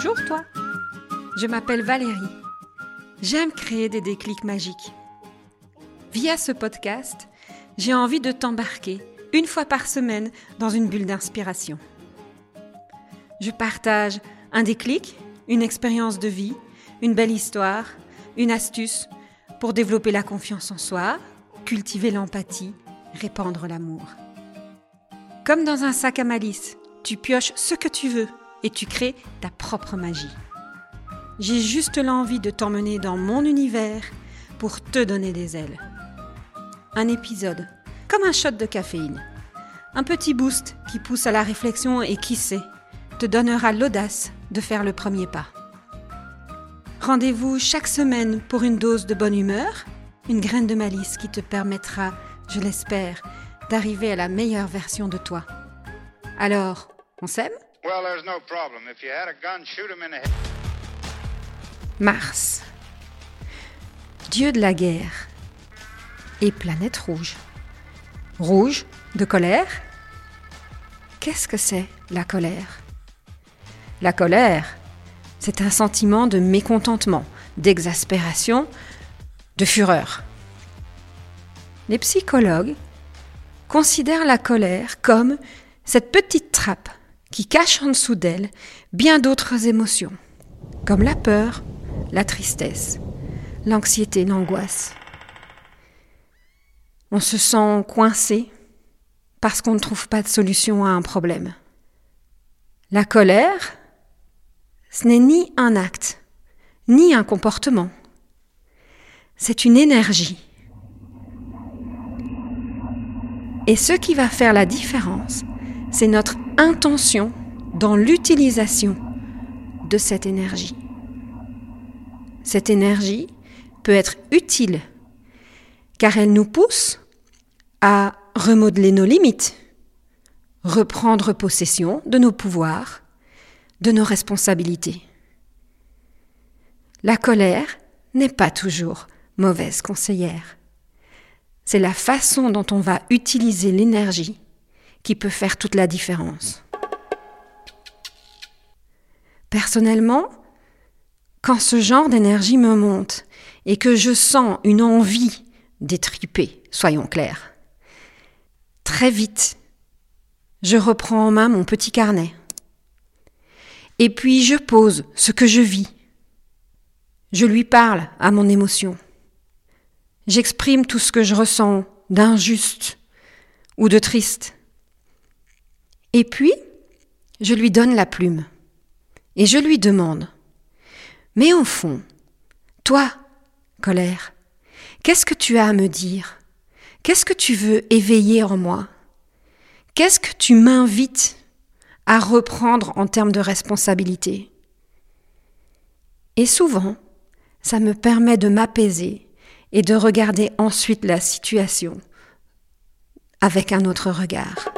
Bonjour toi. Je m'appelle Valérie. J'aime créer des déclics magiques. Via ce podcast, j'ai envie de t'embarquer une fois par semaine dans une bulle d'inspiration. Je partage un déclic, une expérience de vie, une belle histoire, une astuce pour développer la confiance en soi, cultiver l'empathie, répandre l'amour. Comme dans un sac à malice, tu pioches ce que tu veux et tu crées ta propre magie. J'ai juste l'envie de t'emmener dans mon univers pour te donner des ailes. Un épisode, comme un shot de caféine. Un petit boost qui pousse à la réflexion et qui sait, te donnera l'audace de faire le premier pas. Rendez-vous chaque semaine pour une dose de bonne humeur, une graine de malice qui te permettra, je l'espère, d'arriver à la meilleure version de toi. Alors, on s'aime? Mars, dieu de la guerre et planète rouge. Rouge de colère? Qu'est-ce que c'est la colère? La colère, c'est un sentiment de mécontentement, d'exaspération, de fureur. Les psychologues considèrent la colère comme cette petite trappe qui cache en dessous d'elle bien d'autres émotions, comme la peur, la tristesse, l'anxiété, l'angoisse. On se sent coincé parce qu'on ne trouve pas de solution à un problème. La colère, ce n'est ni un acte, ni un comportement. C'est une énergie. Et ce qui va faire la différence, c'est notre intention dans l'utilisation de cette énergie. Cette énergie peut être utile car elle nous pousse à remodeler nos limites, reprendre possession de nos pouvoirs, de nos responsabilités. La colère n'est pas toujours mauvaise conseillère. C'est la façon dont on va utiliser l'énergie qui peut faire toute la différence. Personnellement, quand ce genre d'énergie me monte et que je sens une envie d'étriper, soyons clairs, très vite, je reprends en main mon petit carnet et puis je pose ce que je vis. Je lui parle à mon émotion. J'exprime tout ce que je ressens d'injuste ou de triste. Et puis, je lui donne la plume. Et je lui demande, mais au fond, toi, colère, qu'est-ce que tu as à me dire? Qu'est-ce que tu veux éveiller en moi? Qu'est-ce que tu m'invites à reprendre en termes de responsabilité? Et souvent, ça me permet de m'apaiser et de regarder ensuite la situation avec un autre regard.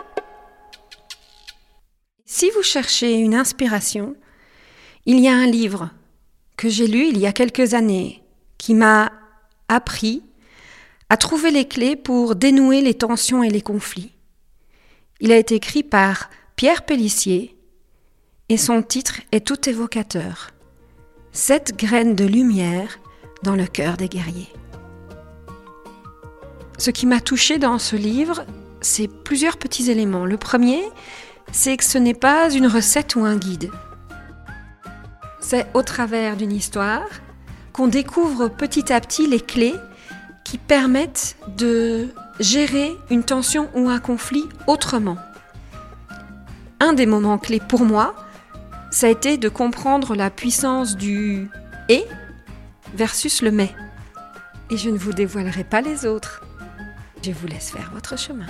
Si vous cherchez une inspiration, il y a un livre que j'ai lu il y a quelques années qui m'a appris à trouver les clés pour dénouer les tensions et les conflits. Il a été écrit par Pierre Pellissier, et son titre est tout évocateur. Sept graines de lumière dans le cœur des guerriers. Ce qui m'a touché dans ce livre, c'est plusieurs petits éléments. Le premier, c'est que ce n'est pas une recette ou un guide. C'est au travers d'une histoire qu'on découvre petit à petit les clés qui permettent de gérer une tension ou un conflit autrement un des moments clés pour moi, ça a été de comprendre la puissance du et versus le mais. Et je ne vous dévoilerai pas les autres. Je vous laisse faire votre chemin.